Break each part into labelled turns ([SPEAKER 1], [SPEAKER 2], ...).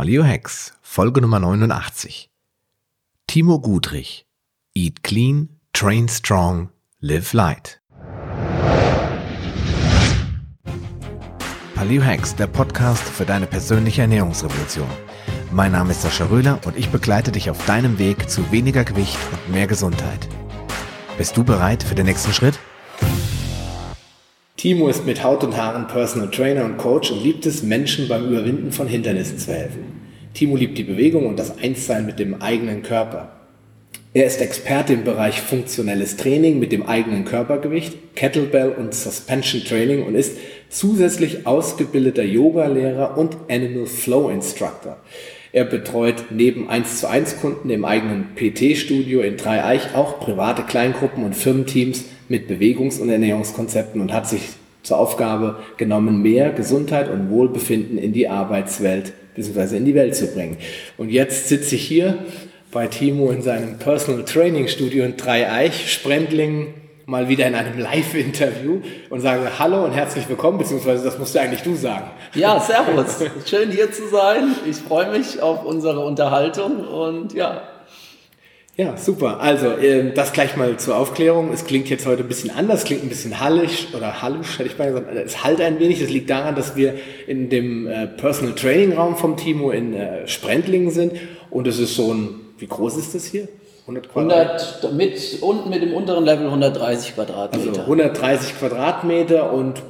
[SPEAKER 1] Paleo Hacks, Folge Nummer 89. Timo Gudrich. Eat clean, train strong, live light. Paleo Hacks, der Podcast für deine persönliche Ernährungsrevolution. Mein Name ist Sascha Röhler und ich begleite dich auf deinem Weg zu weniger Gewicht und mehr Gesundheit. Bist du bereit für den nächsten Schritt?
[SPEAKER 2] Timo ist mit Haut und Haaren Personal Trainer und Coach und liebt es, Menschen beim Überwinden von Hindernissen zu helfen. Timo liebt die Bewegung und das Einssein mit dem eigenen Körper. Er ist Experte im Bereich funktionelles Training mit dem eigenen Körpergewicht, Kettlebell und Suspension Training und ist zusätzlich ausgebildeter Yoga-Lehrer und Animal Flow Instructor. Er betreut neben 1 zu 1 Kunden im eigenen PT-Studio in Dreieich auch private Kleingruppen und Firmenteams mit Bewegungs- und Ernährungskonzepten und hat sich zur Aufgabe genommen, mehr Gesundheit und Wohlbefinden in die Arbeitswelt bzw. in die Welt zu bringen. Und jetzt sitze ich hier bei Timo in seinem Personal Training Studio in Dreieich, Sprendlingen, mal wieder in einem Live-Interview und sage Hallo und herzlich willkommen, beziehungsweise das musst du eigentlich du sagen.
[SPEAKER 3] Ja, servus. Schön hier zu sein. Ich freue mich auf unsere Unterhaltung und ja,
[SPEAKER 2] ja, super. Also, ähm, das gleich mal zur Aufklärung. Es klingt jetzt heute ein bisschen anders, klingt ein bisschen hallig oder hallisch, hätte ich mal gesagt. Es halt ein wenig. Das liegt daran, dass wir in dem äh, Personal Training Raum vom Timo in äh, Sprendlingen sind. Und es ist so ein, wie groß ist das hier?
[SPEAKER 3] 100 Quadratmeter. 100, mit, unten mit dem unteren Level 130 Quadratmeter.
[SPEAKER 2] Also 130 Quadratmeter und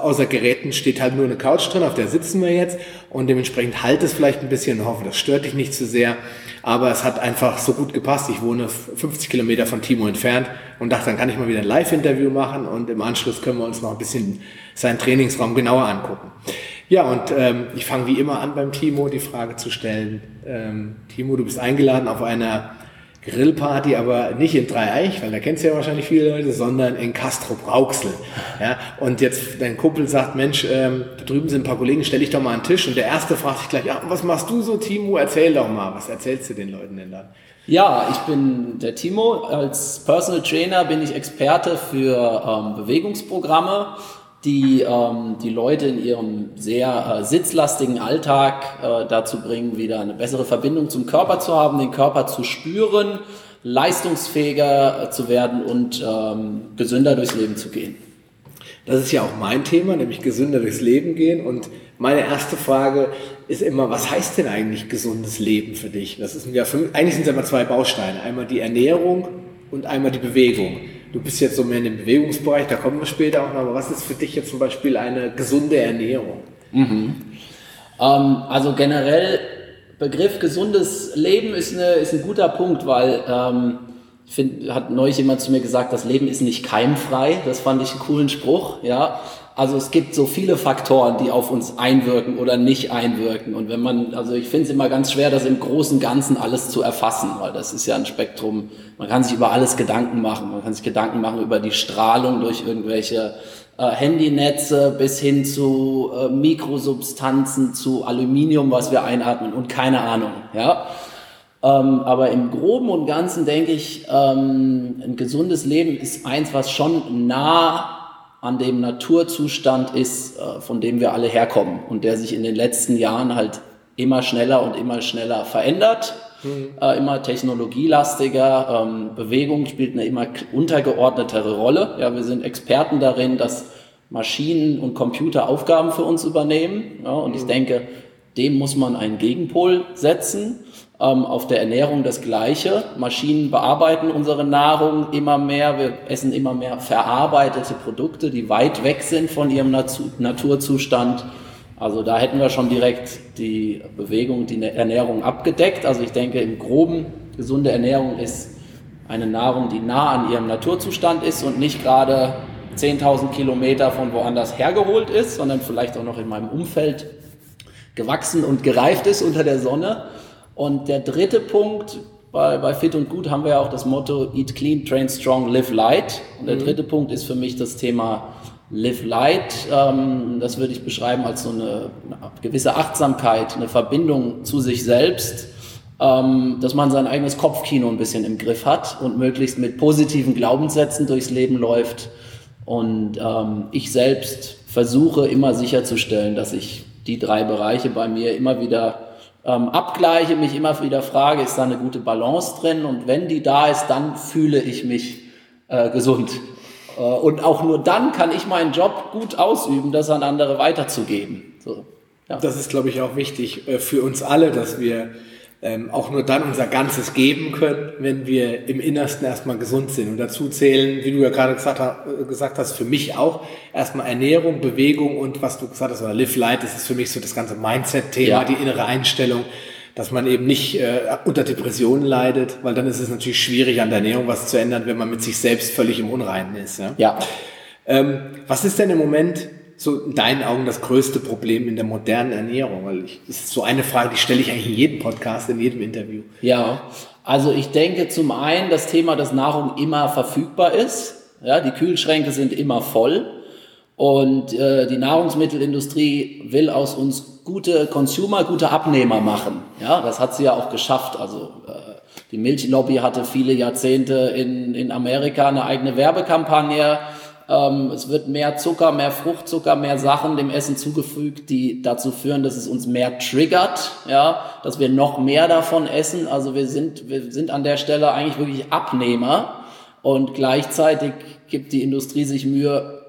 [SPEAKER 2] außer Geräten steht halt nur eine Couch drin, auf der sitzen wir jetzt und dementsprechend halt es vielleicht ein bisschen und hoffe, das stört dich nicht zu sehr. Aber es hat einfach so gut gepasst. Ich wohne 50 Kilometer von Timo entfernt und dachte, dann kann ich mal wieder ein Live-Interview machen und im Anschluss können wir uns noch ein bisschen seinen Trainingsraum genauer angucken. Ja, und ähm, ich fange wie immer an beim Timo die Frage zu stellen. Ähm, Timo, du bist eingeladen auf einer Grillparty, aber nicht in Dreieich, weil da kennst du ja wahrscheinlich viele Leute, sondern in Castro Brauxel. Ja, und jetzt dein Kumpel sagt, Mensch, ähm, da drüben sind ein paar Kollegen, stell dich doch mal an den Tisch. Und der erste fragt sich gleich, ja, was machst du so, Timo? Erzähl doch mal, was erzählst du den Leuten denn dann?
[SPEAKER 3] Ja, ich bin der Timo. Als Personal Trainer bin ich Experte für ähm, Bewegungsprogramme die ähm, die Leute in ihrem sehr äh, sitzlastigen Alltag äh, dazu bringen, wieder eine bessere Verbindung zum Körper zu haben, den Körper zu spüren, leistungsfähiger äh, zu werden und ähm, gesünder durchs Leben zu gehen.
[SPEAKER 2] Das ist ja auch mein Thema, nämlich gesünder durchs Leben gehen. Und meine erste Frage ist immer, was heißt denn eigentlich gesundes Leben für dich? Das ist ja für, eigentlich sind es immer zwei Bausteine. Einmal die Ernährung und einmal die Bewegung. Du bist jetzt so mehr in dem Bewegungsbereich, da kommen wir später auch noch, aber was ist für dich jetzt zum Beispiel eine gesunde Ernährung?
[SPEAKER 3] Mhm. Ähm, also generell, Begriff gesundes Leben ist, eine, ist ein guter Punkt, weil ähm, ich finde, hat neulich jemand zu mir gesagt, das Leben ist nicht keimfrei. Das fand ich einen coolen Spruch, ja. Also es gibt so viele Faktoren, die auf uns einwirken oder nicht einwirken. Und wenn man, also ich finde es immer ganz schwer, das im großen Ganzen alles zu erfassen, weil das ist ja ein Spektrum. Man kann sich über alles Gedanken machen. Man kann sich Gedanken machen über die Strahlung durch irgendwelche äh, Handynetze bis hin zu äh, Mikrosubstanzen, zu Aluminium, was wir einatmen und keine Ahnung, ja. Ähm, aber im Groben und Ganzen denke ich, ähm, ein gesundes Leben ist eins, was schon nah an dem Naturzustand ist, äh, von dem wir alle herkommen und der sich in den letzten Jahren halt immer schneller und immer schneller verändert, mhm. äh, immer technologielastiger. Ähm, Bewegung spielt eine immer untergeordnetere Rolle. Ja, wir sind Experten darin, dass Maschinen und Computer Aufgaben für uns übernehmen. Ja, und mhm. ich denke, dem muss man einen Gegenpol setzen ähm, auf der Ernährung das Gleiche. Maschinen bearbeiten unsere Nahrung immer mehr. Wir essen immer mehr verarbeitete Produkte, die weit weg sind von ihrem Natu Naturzustand. Also da hätten wir schon direkt die Bewegung, die Ernährung abgedeckt. Also ich denke, im Groben, gesunde Ernährung ist eine Nahrung, die nah an ihrem Naturzustand ist und nicht gerade 10.000 Kilometer von woanders hergeholt ist, sondern vielleicht auch noch in meinem Umfeld gewachsen und gereift ist unter der Sonne. Und der dritte Punkt, bei, bei Fit und Gut haben wir ja auch das Motto Eat Clean, Train Strong, Live Light. Und der mhm. dritte Punkt ist für mich das Thema Live Light. Ähm, das würde ich beschreiben als so eine, eine, gewisse Achtsamkeit, eine Verbindung zu sich selbst, ähm, dass man sein eigenes Kopfkino ein bisschen im Griff hat und möglichst mit positiven Glaubenssätzen durchs Leben läuft. Und ähm, ich selbst versuche immer sicherzustellen, dass ich die drei Bereiche bei mir immer wieder ähm, abgleiche, mich immer wieder frage, ist da eine gute Balance drin? Und wenn die da ist, dann fühle ich mich äh, gesund. Äh, und auch nur dann kann ich meinen Job gut ausüben, das an andere weiterzugeben. So,
[SPEAKER 2] ja. Das ist, glaube ich, auch wichtig äh, für uns alle, dass wir ähm, auch nur dann unser Ganzes geben können, wenn wir im Innersten erstmal gesund sind. Und dazu zählen, wie du ja gerade gesagt, äh, gesagt hast, für mich auch erstmal Ernährung, Bewegung und was du gesagt hast, oder Live Light, das ist für mich so das ganze Mindset-Thema, ja. die innere Einstellung, dass man eben nicht äh, unter Depressionen leidet, weil dann ist es natürlich schwierig, an der Ernährung was zu ändern, wenn man mit sich selbst völlig im Unreinen ist. Ja.
[SPEAKER 3] ja.
[SPEAKER 2] Ähm, was ist denn im Moment so in deinen Augen das größte Problem in der modernen Ernährung? Weil ich, das ist so eine Frage, die stelle ich eigentlich in jedem Podcast, in jedem Interview.
[SPEAKER 3] Ja, also ich denke zum einen das Thema, dass Nahrung immer verfügbar ist. Ja, die Kühlschränke sind immer voll und äh, die Nahrungsmittelindustrie will aus uns gute Consumer, gute Abnehmer machen. Ja, das hat sie ja auch geschafft. Also äh, die Milchlobby hatte viele Jahrzehnte in, in Amerika eine eigene Werbekampagne es wird mehr Zucker, mehr Fruchtzucker, mehr Sachen dem Essen zugefügt, die dazu führen, dass es uns mehr triggert, ja, dass wir noch mehr davon essen. Also wir sind, wir sind an der Stelle eigentlich wirklich Abnehmer und gleichzeitig gibt die Industrie sich Mühe,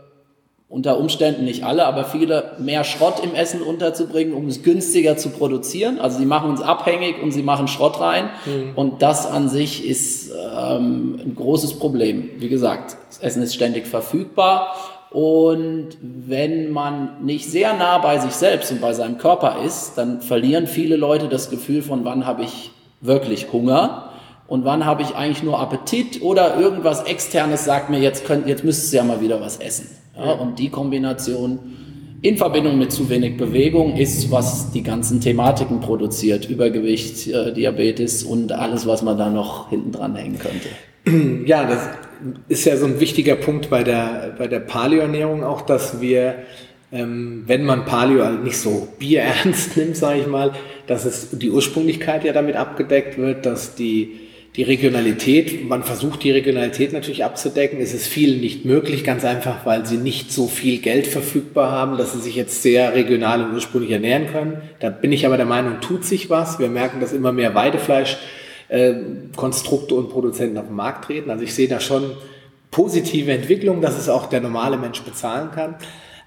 [SPEAKER 3] unter Umständen nicht alle, aber viele mehr Schrott im Essen unterzubringen, um es günstiger zu produzieren. Also sie machen uns abhängig und sie machen Schrott rein. Mhm. Und das an sich ist ähm, ein großes Problem. Wie gesagt, das Essen ist ständig verfügbar. Und wenn man nicht sehr nah bei sich selbst und bei seinem Körper ist, dann verlieren viele Leute das Gefühl von, wann habe ich wirklich Hunger und wann habe ich eigentlich nur Appetit oder irgendwas externes sagt mir, jetzt, könnt, jetzt müsstest du ja mal wieder was essen. Ja, und die Kombination in Verbindung mit zu wenig Bewegung ist, was die ganzen Thematiken produziert. Übergewicht, äh, Diabetes und alles, was man da noch hinten dran hängen könnte.
[SPEAKER 2] Ja, das ist ja so ein wichtiger Punkt bei der, bei der Paleo-Ernährung auch, dass wir, ähm, wenn man Paleo halt nicht so bierernst nimmt, sage ich mal, dass es die Ursprünglichkeit ja damit abgedeckt wird, dass die die Regionalität, man versucht die Regionalität natürlich abzudecken, es ist vielen nicht möglich, ganz einfach, weil sie nicht so viel Geld verfügbar haben, dass sie sich jetzt sehr regional und ursprünglich ernähren können. Da bin ich aber der Meinung, tut sich was. Wir merken, dass immer mehr Weidefleisch äh, und Produzenten auf den Markt treten. Also ich sehe da schon positive Entwicklung, dass es auch der normale Mensch bezahlen kann.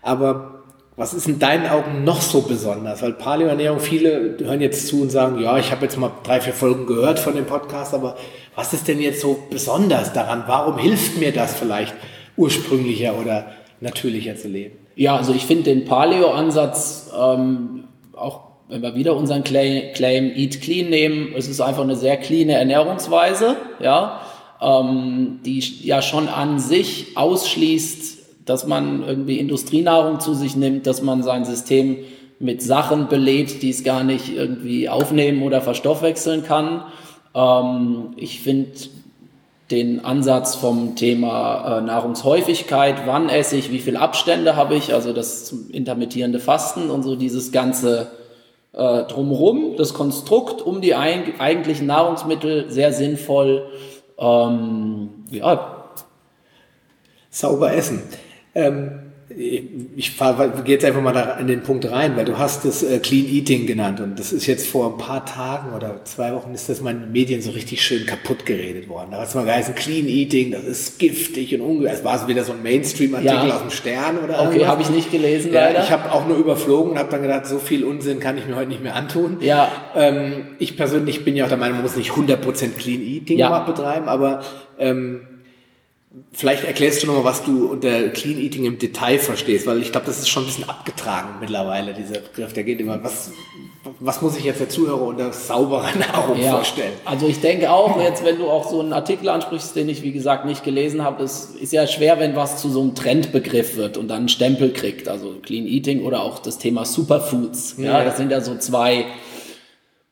[SPEAKER 2] Aber was ist in deinen Augen noch so besonders? Weil Paleoernährung, viele hören jetzt zu und sagen, ja, ich habe jetzt mal drei, vier Folgen gehört von dem Podcast, aber was ist denn jetzt so besonders daran? Warum hilft mir das vielleicht ursprünglicher oder natürlicher zu leben?
[SPEAKER 3] Ja, also ich finde den Paleo-Ansatz, ähm, auch wenn wir wieder unseren Claim, Eat Clean nehmen, es ist einfach eine sehr cleane Ernährungsweise, ja, ähm, die ja schon an sich ausschließt, dass man irgendwie Industrienahrung zu sich nimmt, dass man sein System mit Sachen belädt, die es gar nicht irgendwie aufnehmen oder verstoffwechseln kann. Ähm, ich finde den Ansatz vom Thema äh, Nahrungshäufigkeit, wann esse ich, wie viel Abstände habe ich, also das intermittierende Fasten und so dieses ganze äh, drumherum, das Konstrukt um die eigentlichen Nahrungsmittel sehr sinnvoll. Ähm,
[SPEAKER 2] ja. Sauber essen. Ähm, ich gehe jetzt einfach mal da in den Punkt rein, weil du hast das äh, Clean Eating genannt und das ist jetzt vor ein paar Tagen oder zwei Wochen ist das meinen Medien so richtig schön kaputt geredet worden. Da hat es mal geheißen, Clean Eating, das ist giftig und ungesund. Es war so wieder so ein Mainstream-Artikel ja. aus dem Stern oder
[SPEAKER 3] Okay, habe ich nicht gelesen ja, leider.
[SPEAKER 2] Ich habe auch nur überflogen und habe dann gedacht, so viel Unsinn kann ich mir heute nicht mehr antun.
[SPEAKER 3] Ja.
[SPEAKER 2] Ähm, ich persönlich bin ja auch der Meinung, man muss nicht 100% Clean Eating ja. betreiben, aber ähm, Vielleicht erklärst du nochmal, was du unter Clean Eating im Detail verstehst, weil ich glaube, das ist schon ein bisschen abgetragen mittlerweile, dieser Begriff. Der geht immer, was, was muss ich jetzt der Zuhörer unter sauberer Nahrung ja, vorstellen?
[SPEAKER 3] Also ich denke auch, jetzt wenn du auch so einen Artikel ansprichst, den ich wie gesagt nicht gelesen habe, es ist ja schwer, wenn was zu so einem Trendbegriff wird und dann einen Stempel kriegt. Also Clean Eating oder auch das Thema Superfoods. Ja, ja. das sind ja so zwei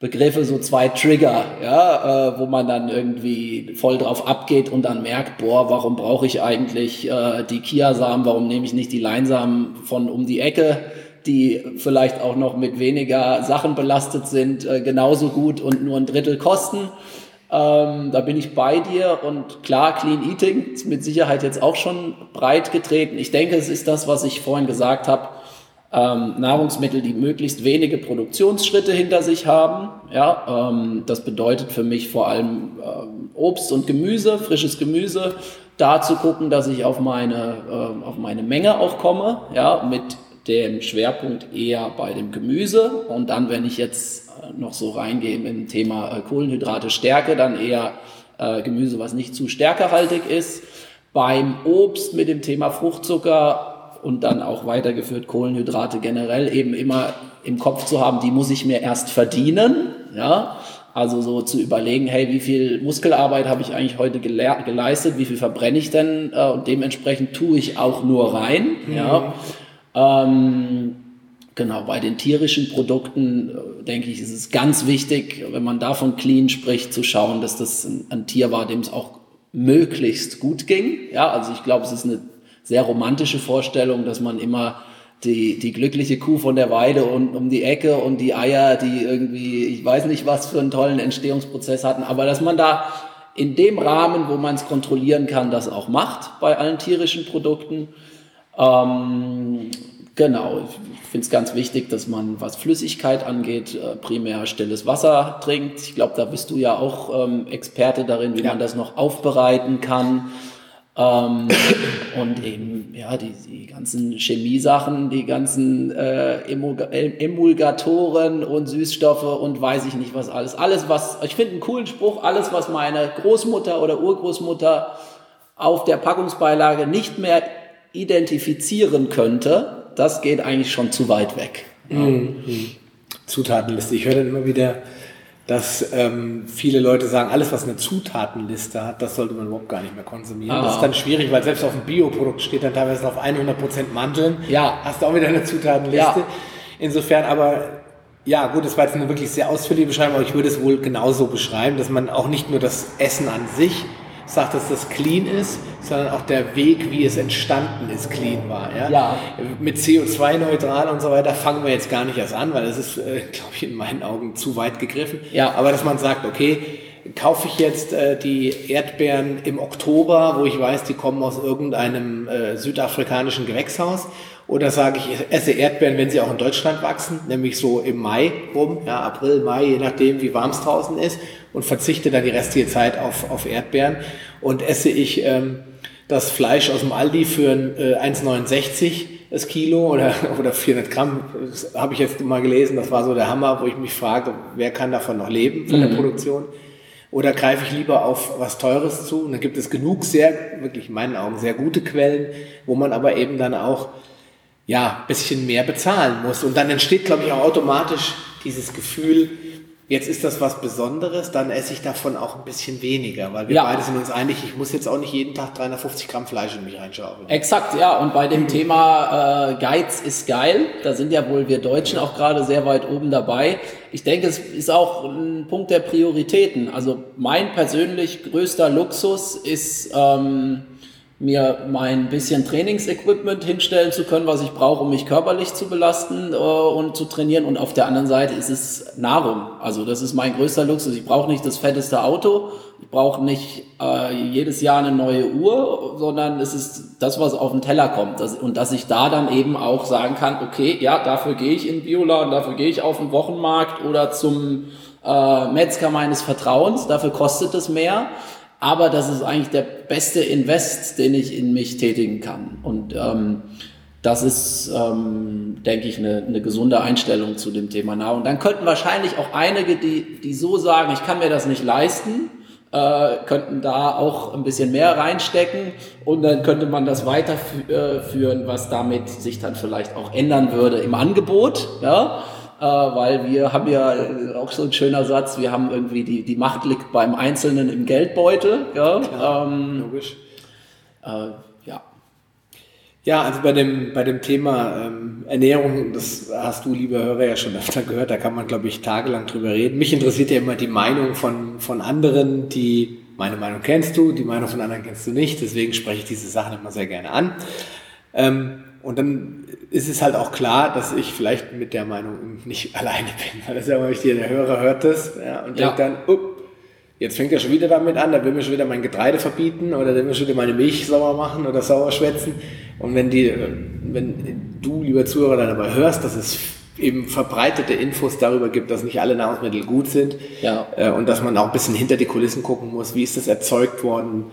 [SPEAKER 3] Begriffe, so zwei Trigger, ja, äh, wo man dann irgendwie voll drauf abgeht und dann merkt, boah, warum brauche ich eigentlich äh, die Kiasamen, warum nehme ich nicht die Leinsamen von um die Ecke, die vielleicht auch noch mit weniger Sachen belastet sind, äh, genauso gut und nur ein Drittel kosten. Ähm, da bin ich bei dir und klar, Clean Eating ist mit Sicherheit jetzt auch schon breit getreten. Ich denke, es ist das, was ich vorhin gesagt habe ähm, Nahrungsmittel, die möglichst wenige Produktionsschritte hinter sich haben. Ja, ähm, das bedeutet für mich vor allem ähm, Obst und Gemüse, frisches Gemüse. Da zu gucken, dass ich auf meine, äh, auf meine Menge auch komme, ja, mit dem Schwerpunkt eher bei dem Gemüse. Und dann, wenn ich jetzt äh, noch so reingehe im Thema äh, Kohlenhydrate, Stärke, dann eher äh, Gemüse, was nicht zu stärkehaltig ist. Beim Obst mit dem Thema Fruchtzucker und dann auch weitergeführt Kohlenhydrate generell eben immer im Kopf zu haben, die muss ich mir erst verdienen, ja. Also so zu überlegen, hey, wie viel Muskelarbeit habe ich eigentlich heute geleistet, wie viel verbrenne ich denn äh, und dementsprechend tue ich auch nur rein, mhm. ja. Ähm, genau, bei den tierischen Produkten äh, denke ich, ist es ganz wichtig, wenn man davon clean spricht, zu schauen, dass das ein, ein Tier war, dem es auch möglichst gut ging. Ja, also ich glaube, es ist eine sehr romantische Vorstellung, dass man immer die, die glückliche Kuh von der Weide und um die Ecke und die Eier, die irgendwie, ich weiß nicht, was für einen tollen Entstehungsprozess hatten, aber dass man da in dem Rahmen, wo man es kontrollieren kann, das auch macht bei allen tierischen Produkten. Ähm, genau, ich finde es ganz wichtig, dass man, was Flüssigkeit angeht, äh, primär stilles Wasser trinkt. Ich glaube, da bist du ja auch ähm, Experte darin, wie ja. man das noch aufbereiten kann. Ähm, und eben, ja, die, die ganzen Chemiesachen, die ganzen äh, Emulgatoren und Süßstoffe und weiß ich nicht was alles. Alles, was, ich finde einen coolen Spruch, alles, was meine Großmutter oder Urgroßmutter auf der Packungsbeilage nicht mehr identifizieren könnte, das geht eigentlich schon zu weit weg. Mhm.
[SPEAKER 2] Zutatenliste. Ich höre dann immer wieder, dass ähm, viele Leute sagen, alles, was eine Zutatenliste hat, das sollte man überhaupt gar nicht mehr konsumieren. Ah. Das ist dann schwierig, weil selbst auf dem Bioprodukt steht dann teilweise auf 100% Mandeln. Ja. Hast du auch wieder eine Zutatenliste. Ja. Insofern aber, ja gut, das war jetzt eine wirklich sehr ausführliche Beschreibung, aber ich würde es wohl genauso beschreiben, dass man auch nicht nur das Essen an sich sagt, dass das clean ist, sondern auch der Weg, wie es entstanden ist, clean war. Ja? ja. Mit CO2-neutral und so weiter fangen wir jetzt gar nicht erst an, weil das ist, äh, glaube ich, in meinen Augen zu weit gegriffen. Ja. Aber dass man sagt, okay, kaufe ich jetzt äh, die Erdbeeren im Oktober, wo ich weiß, die kommen aus irgendeinem äh, südafrikanischen Gewächshaus oder sage ich, ich esse Erdbeeren, wenn sie auch in Deutschland wachsen, nämlich so im Mai rum, ja, April, Mai, je nachdem, wie warm es draußen ist, und verzichte dann die restliche Zeit auf, auf Erdbeeren. Und esse ich ähm, das Fleisch aus dem Aldi für äh, 1,69 das Kilo oder, oder 400 Gramm, das habe ich jetzt mal gelesen, das war so der Hammer, wo ich mich frage, wer kann davon noch leben, von mhm. der Produktion. Oder greife ich lieber auf was Teures zu? Und dann gibt es genug sehr, wirklich in meinen Augen, sehr gute Quellen, wo man aber eben dann auch ja, bisschen mehr bezahlen muss. Und dann entsteht, glaube ich, auch automatisch dieses Gefühl, jetzt ist das was Besonderes, dann esse ich davon auch ein bisschen weniger, weil wir ja. beide sind uns einig, ich muss jetzt auch nicht jeden Tag 350 Gramm Fleisch in mich reinschauen.
[SPEAKER 3] Exakt, ja. Und bei dem mhm. Thema äh, Geiz ist geil, da sind ja wohl wir Deutschen auch gerade sehr weit oben dabei. Ich denke, es ist auch ein Punkt der Prioritäten. Also mein persönlich größter Luxus ist... Ähm, mir mein bisschen Trainingsequipment hinstellen zu können, was ich brauche, um mich körperlich zu belasten äh, und zu trainieren. Und auf der anderen Seite ist es Nahrung. Also das ist mein größter Luxus. Ich brauche nicht das fetteste Auto, ich brauche nicht äh, jedes Jahr eine neue Uhr, sondern es ist das, was auf den Teller kommt. Das, und dass ich da dann eben auch sagen kann, okay, ja, dafür gehe ich in den Bioladen, dafür gehe ich auf den Wochenmarkt oder zum äh, Metzger meines Vertrauens, dafür kostet es mehr aber das ist eigentlich der beste Invest, den ich in mich tätigen kann. Und ähm, das ist, ähm, denke ich, eine, eine gesunde Einstellung zu dem Thema Nahrung. Und dann könnten wahrscheinlich auch einige, die, die so sagen, ich kann mir das nicht leisten, äh, könnten da auch ein bisschen mehr reinstecken und dann könnte man das weiterführen, was damit sich dann vielleicht auch ändern würde im Angebot. Ja? Äh, weil wir haben ja äh, auch so ein schöner Satz, wir haben irgendwie die, die Macht liegt beim Einzelnen im Geldbeutel. Ja, Klar, ähm, logisch.
[SPEAKER 2] Äh, ja. Ja, also bei dem, bei dem Thema ähm, Ernährung, das hast du, lieber Hörer, ja schon öfter gehört, da kann man, glaube ich, tagelang drüber reden. Mich interessiert ja immer die Meinung von, von anderen, die, meine Meinung kennst du, die Meinung von anderen kennst du nicht, deswegen spreche ich diese Sachen immer sehr gerne an. Ähm, und dann ist es halt auch klar, dass ich vielleicht mit der Meinung nicht alleine bin. Weil das ist ja immer wichtig, der Hörer hört das ja, und ja. denkt dann, up, Jetzt fängt er schon wieder damit an, da will mir schon wieder mein Getreide verbieten oder will mir schon wieder meine Milch sauer machen oder sauer schwätzen. Und wenn die, wenn du, lieber Zuhörer, dann dabei hörst, dass es eben verbreitete Infos darüber gibt, dass nicht alle Nahrungsmittel gut sind
[SPEAKER 3] Ja.
[SPEAKER 2] äh, und dass man auch ein bisschen hinter die Kulissen gucken muss, wie ist das erzeugt worden,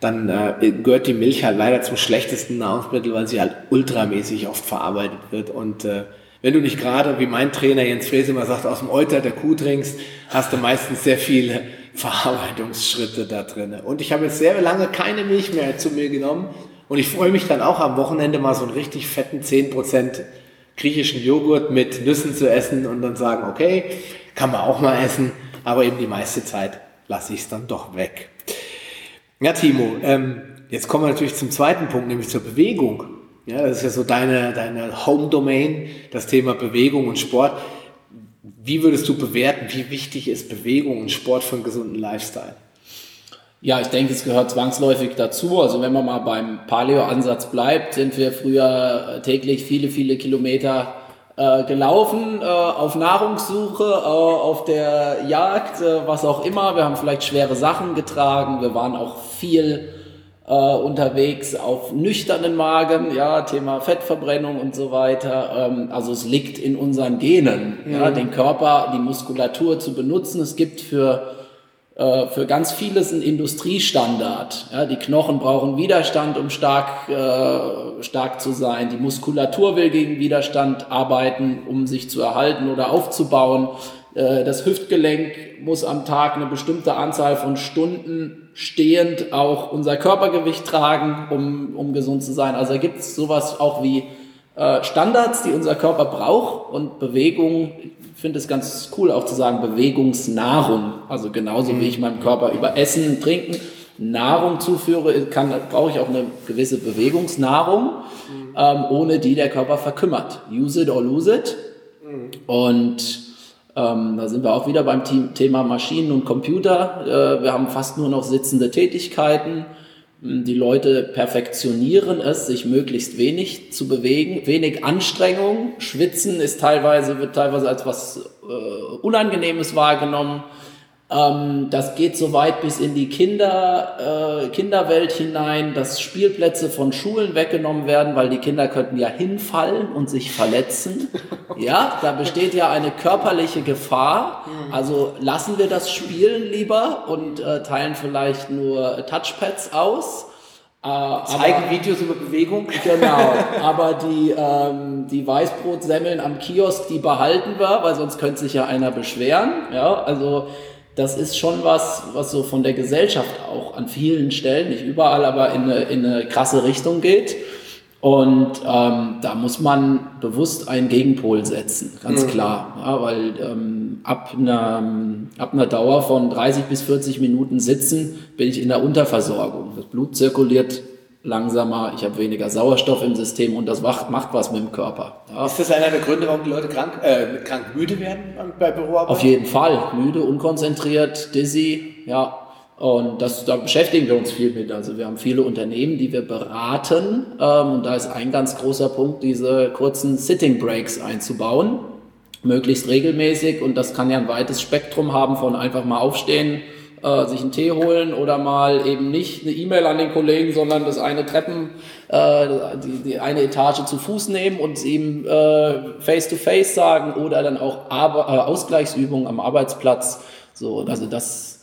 [SPEAKER 2] dann äh, gehört die Milch halt leider zum schlechtesten Nahrungsmittel, weil sie halt ultramäßig oft verarbeitet wird und äh, wenn du nicht gerade, wie mein Trainer Jens Frese immer sagt, aus dem Euter der Kuh trinkst, hast du meistens sehr viele Verarbeitungsschritte da drin. Und ich habe jetzt sehr lange keine Milch mehr zu mir genommen. Und ich freue mich dann auch am Wochenende mal so einen richtig fetten 10% griechischen Joghurt mit Nüssen zu essen und dann sagen, okay, kann man auch mal essen, aber eben die meiste Zeit lasse ich es dann doch weg. Ja, Timo, ähm, jetzt kommen wir natürlich zum zweiten Punkt, nämlich zur Bewegung. Ja, das ist ja so deine, deine Home-Domain, das Thema Bewegung und Sport. Wie würdest du bewerten, wie wichtig ist Bewegung und Sport für einen gesunden Lifestyle?
[SPEAKER 3] Ja, ich denke, es gehört zwangsläufig dazu. Also wenn man mal beim Paleo-Ansatz bleibt, sind wir früher täglich viele, viele Kilometer äh, gelaufen, äh, auf Nahrungssuche, äh, auf der Jagd, äh, was auch immer. Wir haben vielleicht schwere Sachen getragen. Wir waren auch viel äh, unterwegs auf nüchternen Magen, ja, Thema Fettverbrennung und so weiter. Ähm, also es liegt in unseren Genen, ja, den Körper, die Muskulatur zu benutzen. Es gibt für für ganz vieles ein Industriestandard. Ja, die Knochen brauchen Widerstand, um stark, äh, stark zu sein. Die Muskulatur will gegen Widerstand arbeiten, um sich zu erhalten oder aufzubauen. Äh, das Hüftgelenk muss am Tag eine bestimmte Anzahl von Stunden stehend auch unser Körpergewicht tragen, um, um gesund zu sein. Also gibt es sowas auch wie äh, Standards, die unser Körper braucht und Bewegung. Ich finde es ganz cool auch zu sagen Bewegungsnahrung. Also genauso wie ich meinem Körper über Essen, Trinken Nahrung zuführe, kann, brauche ich auch eine gewisse Bewegungsnahrung, ähm, ohne die der Körper verkümmert. Use it or lose it. Und ähm, da sind wir auch wieder beim Thema Maschinen und Computer. Äh, wir haben fast nur noch sitzende Tätigkeiten. Die Leute perfektionieren es, sich möglichst wenig zu bewegen, wenig Anstrengung. Schwitzen ist teilweise, wird teilweise als was äh, Unangenehmes wahrgenommen. Ähm, das geht so weit bis in die Kinder, äh, Kinderwelt hinein, dass Spielplätze von Schulen weggenommen werden, weil die Kinder könnten ja hinfallen und sich verletzen. Ja, da besteht ja eine körperliche Gefahr. Also lassen wir das Spielen lieber und äh, teilen vielleicht nur Touchpads aus. Äh, aber-
[SPEAKER 2] Zeigen Videos über Bewegung?
[SPEAKER 3] Genau, aber die, ähm, die Weißbrotsemmeln am Kiosk, die behalten wir, weil sonst könnte sich ja einer beschweren. Ja, also das ist schon was, was so von der Gesellschaft auch an vielen Stellen, nicht überall, aber in eine, in eine krasse Richtung geht. Und ähm, da muss man bewusst einen Gegenpol setzen, ganz klar. Ja, weil ähm, ab, einer, ab einer Dauer von 30 bis 40 Minuten Sitzen bin ich in der Unterversorgung. Das Blut zirkuliert langsamer, ich habe weniger Sauerstoff im System und das macht, macht was mit dem Körper. Ja.
[SPEAKER 2] Ist das einer der Gründe, warum die Leute krank, äh, krank müde werden bei Büroarbeit?
[SPEAKER 3] Auf jeden Fall. Müde, unkonzentriert, dizzy, ja. Und das, da beschäftigen wir uns viel mit. Also wir haben viele Unternehmen, die wir beraten. Ähm, und da ist ein ganz großer Punkt, diese kurzen Sitting Breaks einzubauen. Möglichst regelmäßig. Und das kann ja ein weites Spektrum haben von einfach mal aufstehen, äh, sich einen Tee holen oder mal eben nicht eine E-Mail an den Kollegen, sondern das eine Treppen, äh, die, die eine Etage zu Fuß nehmen und ihm äh, face to face sagen oder dann auch Arbe äh, Ausgleichsübungen am Arbeitsplatz. So, also das,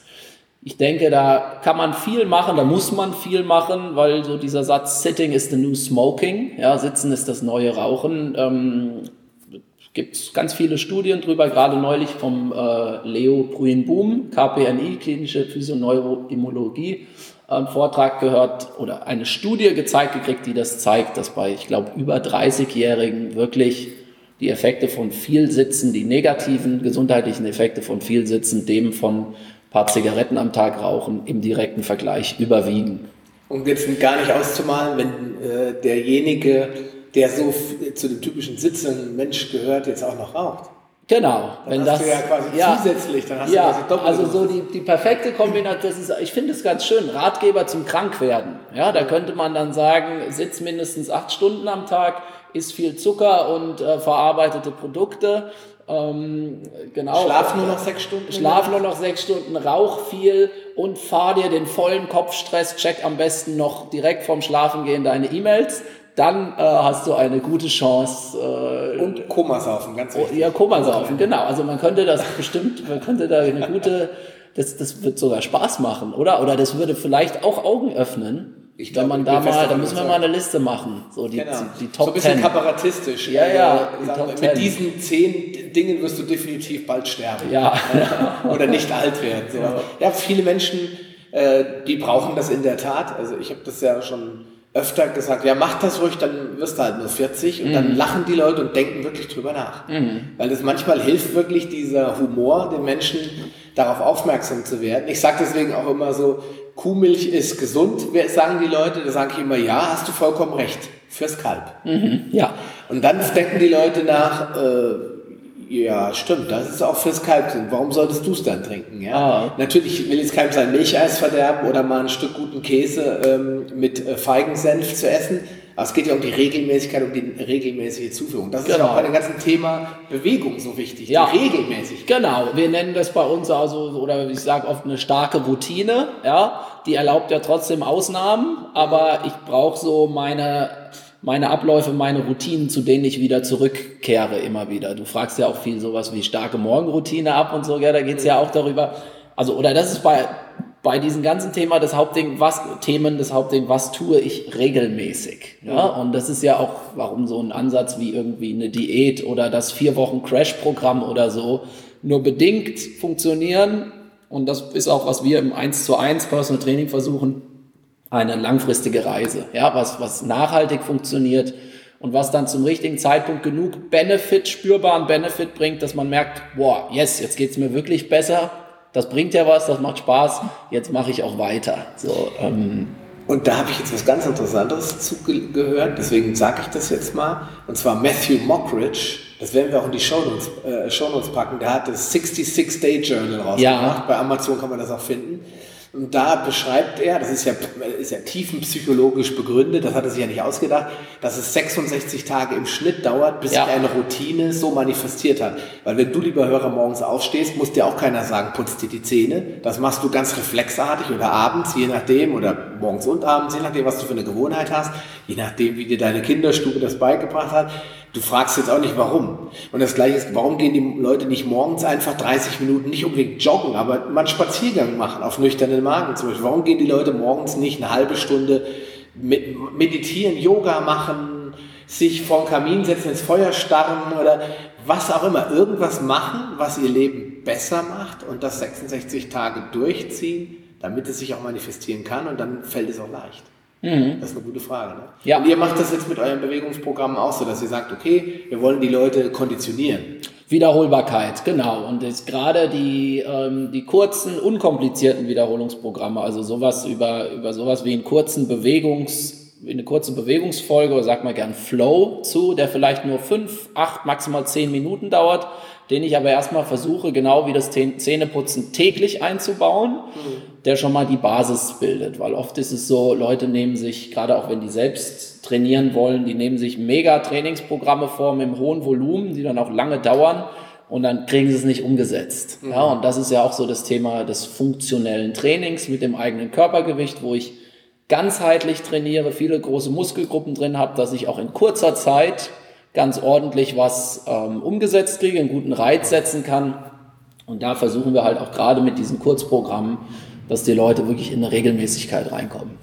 [SPEAKER 3] ich denke, da kann man viel machen, da muss man viel machen, weil so dieser Satz Sitting is the new smoking, ja, Sitzen ist das neue Rauchen. Ähm, gibt ganz viele Studien drüber, gerade neulich vom äh, Leo Bruin-Boom, KPNI, klinische Physioneuroimmunologie, einen Vortrag gehört oder eine Studie gezeigt gekriegt, die das zeigt, dass bei, ich glaube, über 30-Jährigen wirklich die Effekte von viel Sitzen, die negativen gesundheitlichen Effekte von viel Sitzen, dem von ein paar Zigaretten am Tag rauchen, im direkten Vergleich überwiegen.
[SPEAKER 2] Um jetzt gar nicht auszumalen, wenn äh, derjenige, der so zu dem typischen sitzenden Mensch gehört, jetzt auch noch raucht.
[SPEAKER 3] Genau,
[SPEAKER 2] Dann
[SPEAKER 3] wenn
[SPEAKER 2] hast
[SPEAKER 3] das
[SPEAKER 2] du ja quasi zusätzlich, dann hast du
[SPEAKER 3] ja,
[SPEAKER 2] quasi doppelt
[SPEAKER 3] also so die, die perfekte Kombination, das ist, ich finde es ganz schön, Ratgeber zum Krankwerden. Ja, da könnte man dann sagen, sitz mindestens acht Stunden am Tag, isst viel Zucker und äh, verarbeitete Produkte, Ähm, genau.
[SPEAKER 2] Schlaf nur noch sechs Stunden?
[SPEAKER 3] Schlaf nur noch sechs Stunden, rauch viel und fahr dir den vollen Kopfstress, check am besten noch direkt vorm Schlafengehen deine E-Mails. Dann äh, hast du eine gute Chance. Äh,
[SPEAKER 2] und Komasaufen, ganz wichtig.
[SPEAKER 3] Ja, Komasaufen, genau. Also man könnte das bestimmt, man könnte da eine gute, das, das wird sogar Spaß machen, oder? Oder das würde vielleicht auch Augen öffnen ich glaub, Wenn man da mal, da müssen wir mal eine Liste machen. So die, genau. die, die Top
[SPEAKER 2] So ein bisschen 10. kabarettistisch.
[SPEAKER 3] Ja, ja.
[SPEAKER 2] Also, die mit diesen zehn Dingen wirst du definitiv bald sterben.
[SPEAKER 3] Ja.
[SPEAKER 2] Oder nicht alt werden. So. Ja, viele Menschen, äh, die brauchen das in der Tat. Also ich habe das ja schon öfter gesagt, ja, mach das ruhig, dann wirst du halt nur 40 und mhm. dann lachen die Leute und denken wirklich drüber nach. Mhm. Weil es manchmal hilft wirklich dieser Humor, den Menschen darauf aufmerksam zu werden. Ich sage deswegen auch immer so, Kuhmilch ist gesund, sagen die Leute, da sage ich immer, ja, hast du vollkommen recht, fürs Kalb.
[SPEAKER 3] Mhm, ja.
[SPEAKER 2] Und dann denken die Leute nach, äh, ja, stimmt, das ist auch fürs Kalb. Warum solltest du es dann trinken? Ja? Ah. Natürlich will jetzt keinem sein Milcheis verderben oder mal ein Stück guten Käse ähm, mit äh, Feigensenf zu essen. Aber es geht ja um die Regelmäßigkeit, um die regelmäßige Zuführung. Das genau. ist ja auch bei dem ganzen Thema Bewegung so wichtig.
[SPEAKER 3] Ja, regelmäßig. Genau. Wir nennen das bei uns also, oder ich sage oft eine starke Routine. Ja, die erlaubt ja trotzdem Ausnahmen, aber ich brauche so meine meine Abläufe, meine Routinen, zu denen ich wieder zurückkehre immer wieder. Du fragst ja auch viel sowas wie starke Morgenroutine ab und so, ja, da geht's ja auch darüber. Also, oder das ist bei, bei diesem ganzen Thema das Hauptding, was, Themen, das Hauptding, was tue ich regelmäßig? Ja, und das ist ja auch, warum so ein Ansatz wie irgendwie eine Diät oder das vier Wochen Crash-Programm oder so nur bedingt funktionieren. Und das ist auch, was wir im 1 zu 1 Personal Training versuchen, eine langfristige Reise, ja, was, was nachhaltig funktioniert und was dann zum richtigen Zeitpunkt genug Benefit, spürbaren Benefit bringt, dass man merkt, boah, yes, jetzt geht's mir wirklich besser, das bringt ja was, das macht Spaß, jetzt mache ich auch weiter. So, ähm,
[SPEAKER 2] und da habe ich jetzt was ganz Interessantes zugehört, deswegen sage ich das jetzt mal. Und zwar Matthew Mockridge, das werden wir auch in die Shownotes, äh, Shownotes packen, der hat das 66-Day Journal rausgebracht. Ja. Bei Amazon kann man das auch finden. Und da beschreibt er, das ist ja, ist ja tiefenpsychologisch begründet, das hat er sich ja nicht ausgedacht, dass es 66 Tage im Schnitt dauert, bis ja. sich eine Routine so manifestiert hat. Weil wenn du, lieber Hörer, morgens aufstehst, muss dir auch keiner sagen, putz dir die Zähne. Das machst du ganz reflexartig oder abends, je nachdem, oder morgens und abends, je nachdem, was du für eine Gewohnheit hast, je nachdem, wie dir deine Kinderstube das beigebracht hat. Du fragst jetzt auch nicht warum. Und das gleiche ist, warum gehen die Leute nicht morgens einfach 30 Minuten, nicht unbedingt joggen, aber mal einen Spaziergang machen auf nüchternen Magen zum Beispiel. Warum gehen die Leute morgens nicht eine halbe Stunde meditieren, Yoga machen, sich vor den Kamin setzen, ins Feuer starren oder was auch immer. Irgendwas machen, was ihr Leben besser macht und das 66 Tage durchziehen, damit es sich auch manifestieren kann und dann fällt es auch leicht. Mhm. Das ist eine gute Frage. Ne? Ja. Und ihr macht das jetzt mit euren Bewegungsprogrammen auch so, dass ihr sagt, okay, wir wollen die Leute konditionieren.
[SPEAKER 3] Wiederholbarkeit, genau. Und jetzt gerade die, ähm, die kurzen, unkomplizierten Wiederholungsprogramme, also sowas über, über sowas wie einen kurzen Bewegungs, eine kurze Bewegungsfolge oder sagt man gern Flow zu, der vielleicht nur fünf, acht, maximal zehn Minuten dauert, den ich aber erstmal versuche, genau wie das Zähneputzen täglich einzubauen, mhm. der schon mal die Basis bildet. Weil oft ist es so, Leute nehmen sich, gerade auch wenn die selbst trainieren wollen, die nehmen sich mega Trainingsprogramme vor mit einem hohen Volumen, die dann auch lange dauern und dann kriegen sie es nicht umgesetzt. Mhm. Ja, und das ist ja auch so das Thema des funktionellen Trainings mit dem eigenen Körpergewicht, wo ich ganzheitlich trainiere, viele große Muskelgruppen drin habe, dass ich auch in kurzer Zeit ganz ordentlich was ähm, umgesetzt kriege, einen guten Reiz setzen kann. Und da versuchen wir halt auch gerade mit diesen Kurzprogrammen, dass die Leute wirklich in eine Regelmäßigkeit reinkommen.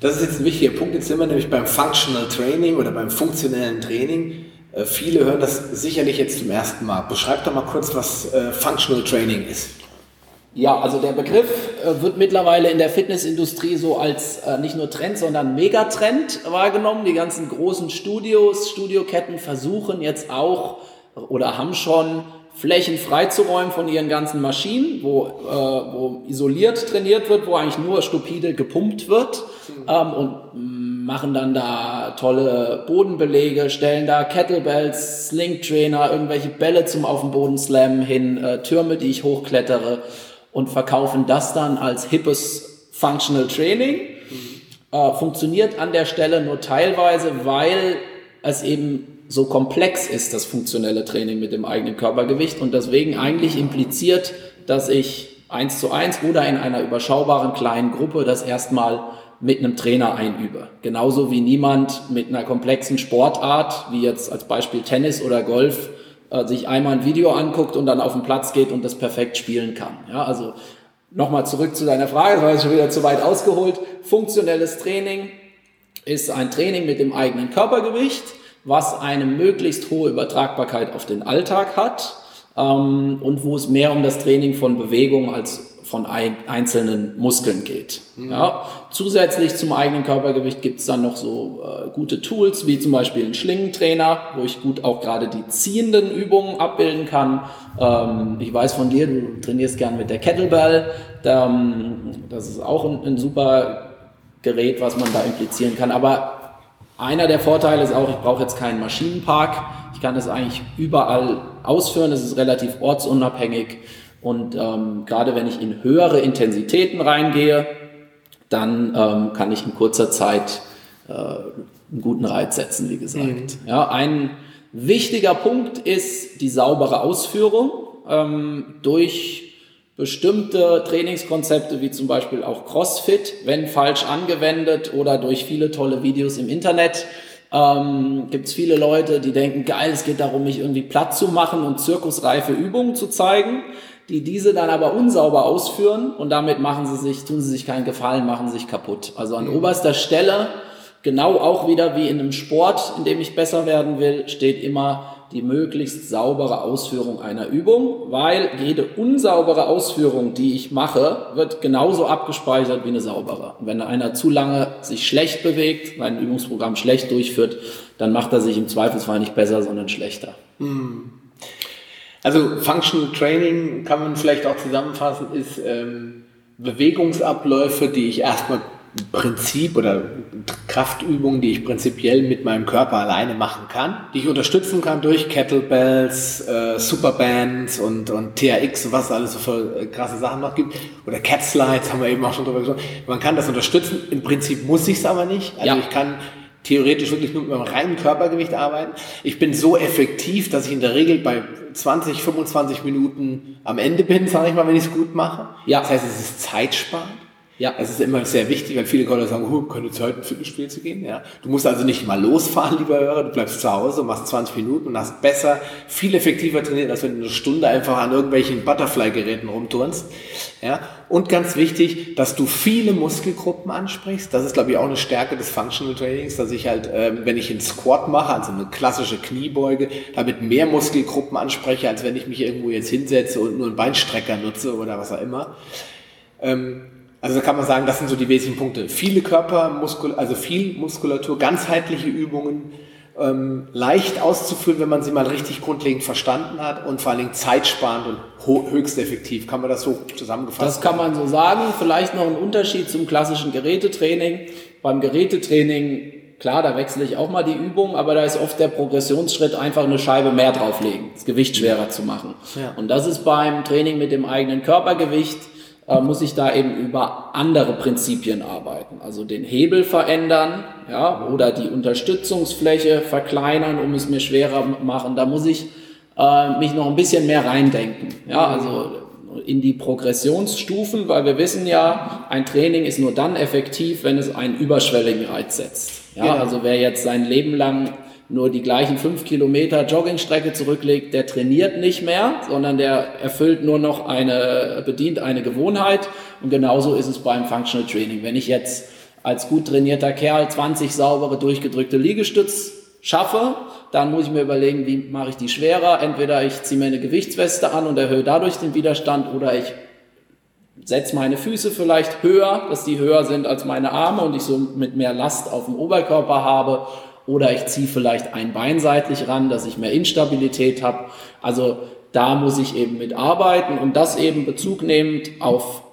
[SPEAKER 2] Das ist jetzt ein wichtiger Punkt. Jetzt sind wir nämlich beim Functional Training oder beim funktionellen Training. Äh, viele hören das sicherlich jetzt zum ersten Mal. Beschreib doch mal kurz, was äh, Functional Training ist.
[SPEAKER 3] Ja, also der Begriff äh, wird mittlerweile in der Fitnessindustrie so als äh, nicht nur Trend, sondern Megatrend wahrgenommen. Die ganzen großen Studios, Studioketten versuchen jetzt auch oder haben schon Flächen freizuräumen von ihren ganzen Maschinen, wo, äh, wo isoliert trainiert wird, wo eigentlich nur stupide gepumpt wird ähm, und machen dann da tolle Bodenbelege, stellen da Kettlebells, Sling Trainer, irgendwelche Bälle zum auf den Boden slammen hin, äh, Türme, die ich hochklettere und verkaufen das dann als hippes Functional Training. Mhm. Äh, funktioniert an der Stelle nur teilweise, weil es eben so komplex ist das funktionelle Training mit dem eigenen Körpergewicht und deswegen eigentlich impliziert, dass ich eins zu eins oder in einer überschaubaren kleinen Gruppe das erstmal mit einem Trainer einübe. Genauso wie niemand mit einer komplexen Sportart, wie jetzt als Beispiel Tennis oder Golf, äh, sich einmal ein Video anguckt und dann auf den Platz geht und das perfekt spielen kann. Ja, also nochmal zurück zu deiner Frage, das war jetzt schon wieder zu weit ausgeholt. Funktionelles Training ist ein Training mit dem eigenen Körpergewicht, was eine möglichst hohe Übertragbarkeit auf den Alltag hat ähm, und wo es mehr um das Training von Bewegung als von ein, einzelnen Muskeln geht. Mhm. Ja. Zusätzlich zum eigenen Körpergewicht gibt es dann noch so äh, gute Tools, wie zum Beispiel ein Schlingentrainer, wo ich gut auch gerade die ziehenden Übungen abbilden kann. Ähm, ich weiß von dir, du trainierst gern mit der Kettlebell. Ähm, das ist auch ein, ein super Gerät, was man da implizieren kann. Aber einer der Vorteile ist auch, ich brauche jetzt keinen Maschinenpark. Ich kann das eigentlich überall ausführen. Es ist relativ ortsunabhängig. Und ähm, gerade wenn ich in höhere Intensitäten reingehe, dann ähm, kann ich in kurzer Zeit äh, einen guten Reiz setzen, wie gesagt. Mhm. Ja, ein wichtiger Punkt ist die saubere Ausführung ähm, durch bestimmte Trainingskonzepte wie zum Beispiel auch CrossFit, wenn falsch angewendet oder durch viele tolle Videos im Internet. Ähm, Gibt es viele Leute, die denken, geil, es geht darum, mich irgendwie platt zu machen und zirkusreife Übungen zu zeigen die diese dann aber unsauber ausführen und damit machen sie sich, tun sie sich keinen Gefallen, machen sich kaputt. Also an mhm. oberster Stelle, genau auch wieder wie in einem Sport, in dem ich besser werden will, steht immer die möglichst saubere Ausführung einer Übung, weil jede unsaubere Ausführung, die ich mache, wird genauso abgespeichert wie eine saubere. Und wenn einer zu lange sich schlecht bewegt, sein Übungsprogramm schlecht durchführt, dann macht er sich im Zweifelsfall nicht besser, sondern schlechter. Mhm.
[SPEAKER 2] Also Functional Training kann man vielleicht auch zusammenfassen, ist ähm, Bewegungsabläufe, die ich erstmal Prinzip oder Kraftübungen, die ich prinzipiell mit meinem Körper alleine machen kann, die ich unterstützen kann durch Kettlebells, äh, Superbands und, und TRX, was es alles so für äh, krasse Sachen noch gibt. Oder Cat Slides haben wir eben auch schon drüber gesprochen. Man kann das unterstützen. Im Prinzip muss ich es aber nicht. Also ja. ich kann theoretisch wirklich nur mit meinem reinen Körpergewicht arbeiten. Ich bin so effektiv, dass ich in der Regel bei 20, 25 Minuten am Ende bin, sage ich mal, wenn ich es gut mache. Ja. Das heißt, es ist zeitsparend. Ja. Das ist immer sehr wichtig, weil viele Leute sagen, oh, keine Zeit, ins Fitnessspiel zu gehen. Ja. Du musst also nicht mal losfahren, lieber Hörer. Du bleibst zu Hause, machst 20 Minuten und hast besser, viel effektiver trainiert, als wenn du eine Stunde einfach an irgendwelchen Butterfly-Geräten rumturnst. Ja. Und ganz wichtig, dass du viele Muskelgruppen ansprichst. Das ist, glaube ich, auch eine Stärke des Functional Trainings, dass ich halt, ähm, wenn ich einen Squat mache, also eine klassische Kniebeuge, damit mehr Muskelgruppen anspreche, als wenn ich mich irgendwo jetzt hinsetze und nur einen Beinstrecker nutze oder was auch immer. Ähm, also da kann man sagen, das sind so die wesentlichen Punkte. Viele Körpermuskulatur, also viel Muskulatur, ganzheitliche Übungen, ähm, leicht auszuführen, wenn man sie mal richtig grundlegend verstanden hat und vor allen Dingen zeitsparend und höchst effektiv. Kann man das so zusammengefassen?
[SPEAKER 3] Das kann man so sagen. Vielleicht noch ein Unterschied zum klassischen Gerätetraining. Beim Gerätetraining Klar, da wechsle ich auch mal die Übung, aber da ist oft der Progressionsschritt einfach eine Scheibe mehr drauflegen, das Gewicht schwerer zu machen. Ja. Und das ist beim Training mit dem eigenen Körpergewicht äh, muss ich da eben über andere Prinzipien arbeiten. Also den Hebel verändern, ja, oder die Unterstützungsfläche verkleinern, um es mir schwerer machen. Da muss ich äh, mich noch ein bisschen mehr reindenken. Ja, also in die Progressionsstufen, weil wir wissen ja, ein Training ist nur dann effektiv, wenn es einen überschwelligen Reiz setzt. Ja, genau. also wer jetzt sein Leben lang nur die gleichen fünf Kilometer Joggingstrecke zurücklegt, der trainiert nicht mehr, sondern der erfüllt nur noch eine, bedient eine Gewohnheit. Und genauso ist es beim Functional Training. Wenn ich jetzt als gut trainierter Kerl 20 saubere, durchgedrückte Liegestütz schaffe, dann muss ich mir überlegen, wie mache ich die schwerer. Entweder ich ziehe mir eine Gewichtsweste an und erhöhe dadurch den Widerstand oder ich setze meine Füße vielleicht höher, dass die höher sind als meine Arme und ich so mit mehr Last auf dem Oberkörper habe oder ich ziehe vielleicht ein Bein seitlich ran, dass ich mehr Instabilität habe. Also da muss ich eben mit arbeiten und das eben Bezug nehmend auf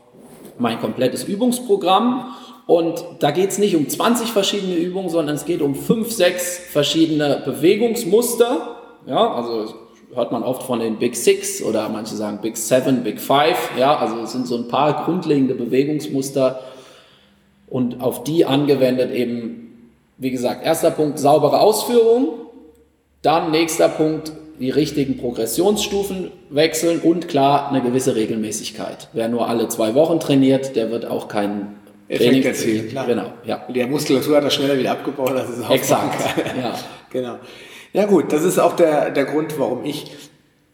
[SPEAKER 3] mein komplettes Übungsprogramm. Und da geht es nicht um 20 verschiedene Übungen, sondern es geht um 5, 6 verschiedene Bewegungsmuster. Ja, also hört man oft von den Big Six oder manche sagen Big Seven, Big Five. Ja, also es sind so ein paar grundlegende Bewegungsmuster und auf die angewendet eben wie gesagt, erster Punkt, saubere Ausführung. Dann nächster Punkt, die richtigen Progressionsstufen wechseln und klar eine gewisse Regelmäßigkeit. Wer nur alle zwei Wochen trainiert, der wird auch keinen
[SPEAKER 2] Effekt erzielen, klar.
[SPEAKER 3] Genau, ja.
[SPEAKER 2] Die Muskulatur hat er schneller wieder abgebaut, als es
[SPEAKER 3] Exakt, ja.
[SPEAKER 2] genau. Ja gut, das ist auch der, der Grund, warum ich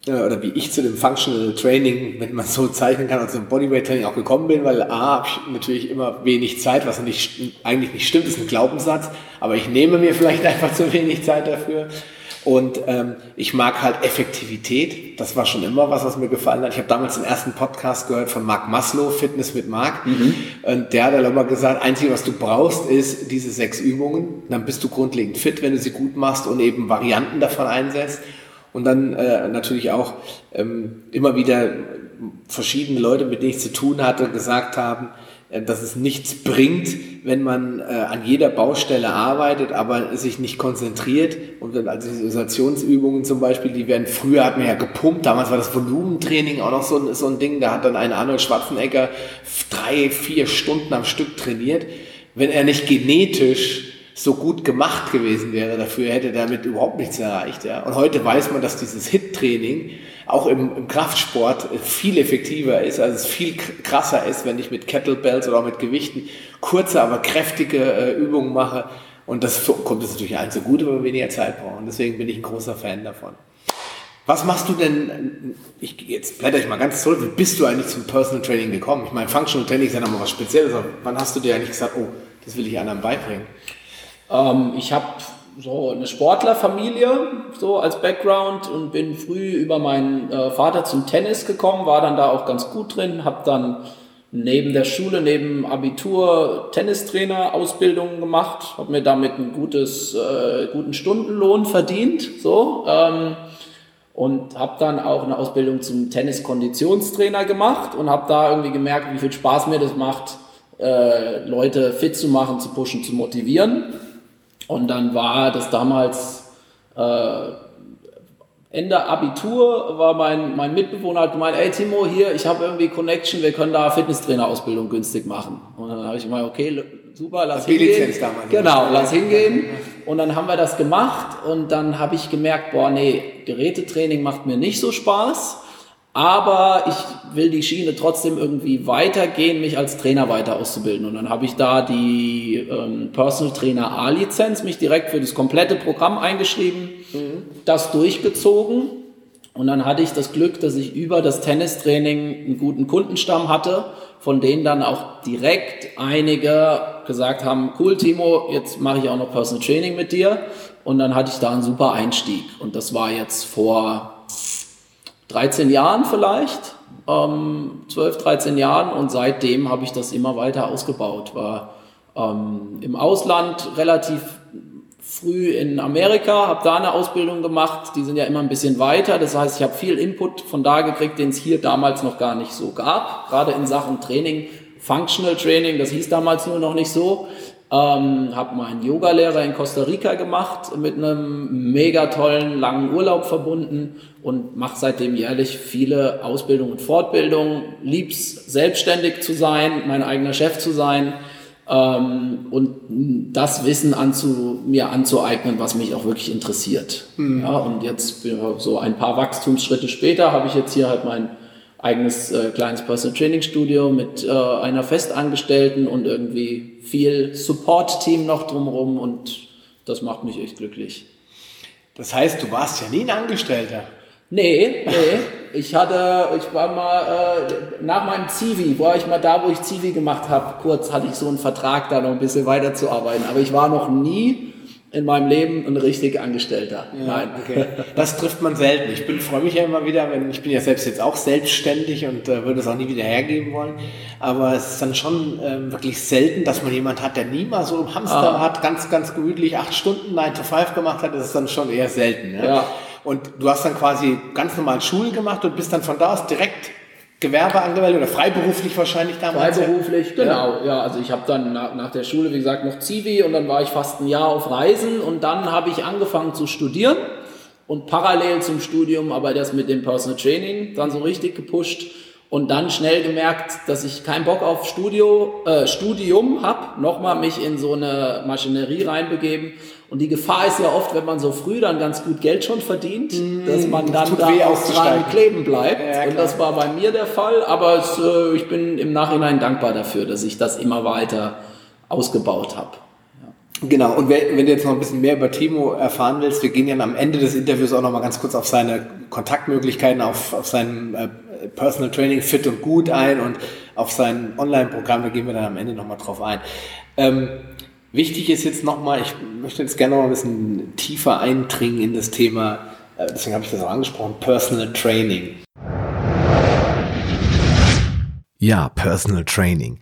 [SPEAKER 2] oder wie ich zu dem Functional Training, wenn man so zeichnen kann, also dem Bodyweight Training auch gekommen bin, weil A, habe ich natürlich immer wenig Zeit, was nicht, eigentlich nicht stimmt, ist ein Glaubenssatz, aber ich nehme mir vielleicht einfach zu wenig Zeit dafür. Und ähm, ich mag halt Effektivität. Das war schon immer was, was mir gefallen hat. Ich habe damals den ersten Podcast gehört von Mark Maslow, Fitness mit Mark. Mhm. Und der hat dann immer gesagt, einzige, was du brauchst, ist diese sechs Übungen. Dann bist du grundlegend fit, wenn du sie gut machst und eben Varianten davon einsetzt. Und dann äh, natürlich auch ähm, immer wieder verschiedene Leute, mit denen ich zu tun hatte, gesagt haben, äh, dass es nichts bringt, wenn man äh, an jeder Baustelle arbeitet, aber sich nicht konzentriert. Und dann, also Isolationsübungen zum Beispiel, die werden früher hat man ja gepumpt, damals war das Volumentraining auch noch so, ein, so ein Ding, da hat dann ein Arnold Schwarzenegger drei, vier Stunden am Stück trainiert. Wenn er nicht genetisch so gut gemacht gewesen wäre dafür, hätte damit überhaupt nichts erreicht. Ja. Und heute weiß man, dass dieses HIT-Training auch im, im, Kraftsport viel effektiver ist, also es viel krasser ist, wenn ich mit Kettlebells oder auch mit Gewichten kurze, aber kräftige äh, Übungen mache. Und das kommt es natürlich allen so gut, wenn wir weniger Zeit brauchen. Deswegen bin ich ein großer Fan davon. Was machst du denn, ich, jetzt blätter ich mal ganz zurück, wie bist du eigentlich zum Personal Training gekommen? Ich meine, Functional Training ist ja nochmal was Spezielles, aber wann hast du dir eigentlich gesagt, oh, das will ich anderen beibringen?
[SPEAKER 3] Ähm, ich habe so eine Sportlerfamilie so als Background und bin früh über meinen äh, Vater zum Tennis gekommen, war dann da auch ganz gut drin, habe dann neben der Schule, neben Abitur Tennistrainer Ausbildungen gemacht, habe mir damit ein gutes, äh, guten Stundenlohn verdient, so ähm, und habe dann auch eine Ausbildung zum Tenniskonditionstrainer gemacht und habe da irgendwie gemerkt, wie viel Spaß mir das macht, äh, Leute fit zu machen, zu pushen, zu motivieren und dann war das damals äh, Ende Abitur, war mein, mein Mitbewohner hat gemeint, ey Timo, hier, ich habe irgendwie Connection, wir können da Fitnesstrainer-Ausbildung günstig machen. Und dann habe ich gemeint, okay, super, lass hingehen. Damals genau, lass hingehen. Und dann haben wir das gemacht und dann habe ich gemerkt, boah, nee, Gerätetraining macht mir nicht so Spaß. Aber ich will die Schiene trotzdem irgendwie weitergehen, mich als Trainer weiter auszubilden. Und dann habe ich da die ähm, Personal Trainer A-Lizenz, mich direkt für das komplette Programm eingeschrieben, mhm. das durchgezogen. Und dann hatte ich das Glück, dass ich über das Tennistraining einen guten Kundenstamm hatte, von denen dann auch direkt einige gesagt haben, cool Timo, jetzt mache ich auch noch Personal Training mit dir. Und dann hatte ich da einen super Einstieg. Und das war jetzt vor 13 Jahren vielleicht, ähm, 12, 13 Jahren und seitdem habe ich das immer weiter ausgebaut. War ähm, im Ausland relativ früh in Amerika, habe da eine Ausbildung gemacht, die sind ja immer ein bisschen weiter, das heißt, ich habe viel Input von da gekriegt, den es hier damals noch gar nicht so gab, gerade in Sachen Training, Functional Training, das hieß damals nur noch nicht so. Ähm, habe meinen Yogalehrer in Costa Rica gemacht, mit einem mega tollen langen Urlaub verbunden und mache seitdem jährlich viele Ausbildungen und Fortbildungen. Lieb's selbstständig zu sein, mein eigener Chef zu sein ähm, und das Wissen anzu, mir anzueignen, was mich auch wirklich interessiert. Mhm. Ja, und jetzt so ein paar Wachstumsschritte später habe ich jetzt hier halt mein eigenes äh, kleines Personal Training Studio mit äh, einer Festangestellten und irgendwie viel Support-Team noch drumherum und das macht mich echt glücklich.
[SPEAKER 2] Das heißt, du warst ja nie ein Angestellter.
[SPEAKER 3] Nee, nee. Ich hatte, ich war mal, äh, nach meinem Zivi, war ich mal da, wo ich Zivi gemacht habe, kurz hatte ich so einen Vertrag, da noch ein bisschen weiterzuarbeiten. Aber ich war noch nie in meinem Leben ein richtig Angestellter.
[SPEAKER 2] Ja, Nein. Okay. Das trifft man selten. Ich bin, freue mich ja immer wieder, wenn ich bin ja selbst jetzt auch selbstständig und äh, würde es auch nie wieder hergeben wollen. Aber es ist dann schon ähm, wirklich selten, dass man jemand hat, der nie mal so im Hamster ah. hat, ganz, ganz gemütlich acht Stunden 9 to 5 gemacht hat. Das ist dann schon eher selten. Ja? ja. Und du hast dann quasi ganz normal Schule gemacht und bist dann von da aus direkt Gewerbe angemeldet oder freiberuflich wahrscheinlich
[SPEAKER 3] damals? Freiberuflich, genau. Ja, ja also ich habe dann nach, nach, der Schule, wie gesagt, noch Zivi und dann war ich fast ein Jahr auf Reisen und dann habe ich angefangen zu studieren und parallel zum Studium aber das mit dem Personal Training dann so richtig gepusht und dann schnell gemerkt, dass ich keinen Bock auf Studio, äh, Studium habe, nochmal mich in so eine Maschinerie reinbegeben Und die Gefahr ist ja oft, wenn man so früh dann ganz gut Geld schon verdient, mm, dass man dann da
[SPEAKER 4] weh,
[SPEAKER 3] auch dran kleben bleibt.
[SPEAKER 4] Ja,
[SPEAKER 3] und das war bei mir der Fall. Aber es, äh, ich bin im Nachhinein dankbar dafür, dass ich das immer weiter ausgebaut habe.
[SPEAKER 4] Genau, und wenn du jetzt noch ein bisschen mehr über Timo erfahren willst, wir gehen ja am Ende des Interviews auch noch mal ganz kurz auf seine Kontaktmöglichkeiten, auf, auf sein äh, Personal Training Fit und Gut ein und auf sein Online-Programm, da gehen wir dann am Ende noch mal drauf ein. Ähm, wichtig ist jetzt noch mal, ich möchte jetzt gerne noch ein bisschen tiefer eindringen in das Thema, äh, deswegen habe ich das auch angesprochen, Personal Training.
[SPEAKER 2] Ja, Personal Training.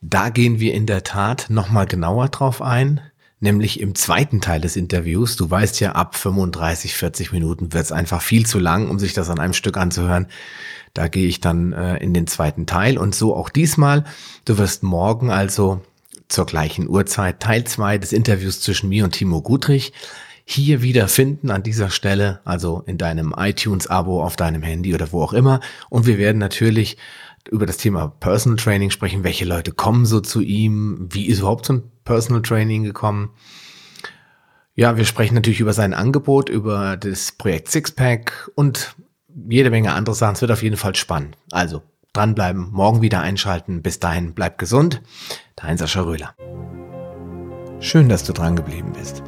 [SPEAKER 2] Da gehen wir in der Tat noch mal genauer drauf ein nämlich im zweiten Teil des Interviews. Du weißt ja, ab 35, 40 Minuten wird es einfach viel zu lang, um sich das an einem Stück anzuhören. Da gehe ich dann äh, in den zweiten Teil und so auch diesmal. Du wirst morgen also zur gleichen Uhrzeit Teil zwei des Interviews zwischen mir und Timo Gutrich hier wieder finden an dieser Stelle, also in deinem iTunes-Abo auf deinem Handy oder wo auch immer. Und wir werden natürlich über das Thema Personal Training sprechen. Welche Leute kommen so zu ihm? Wie ist überhaupt ein Personal Training gekommen? Ja, wir sprechen natürlich über sein Angebot, über das Projekt Sixpack und jede Menge andere Sachen. Es wird auf jeden Fall spannend. Also dranbleiben, morgen wieder einschalten. Bis dahin, bleib gesund. Dein Sascha Röhler. Schön, dass du dran geblieben bist.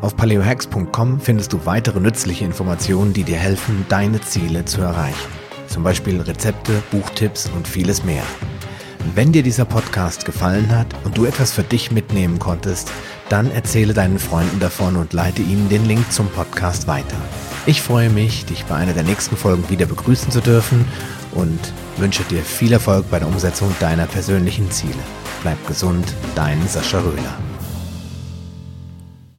[SPEAKER 2] Auf paleohacks.com findest du weitere nützliche Informationen, die dir helfen, deine Ziele zu erreichen zum Beispiel Rezepte, Buchtipps und vieles mehr. Wenn dir dieser Podcast gefallen hat und du etwas für dich mitnehmen konntest, dann erzähle deinen Freunden davon und leite ihnen den Link zum Podcast weiter. Ich freue mich, dich bei einer der nächsten Folgen wieder begrüßen zu dürfen und wünsche dir viel Erfolg bei der Umsetzung deiner persönlichen Ziele. Bleib gesund, dein Sascha Röhler.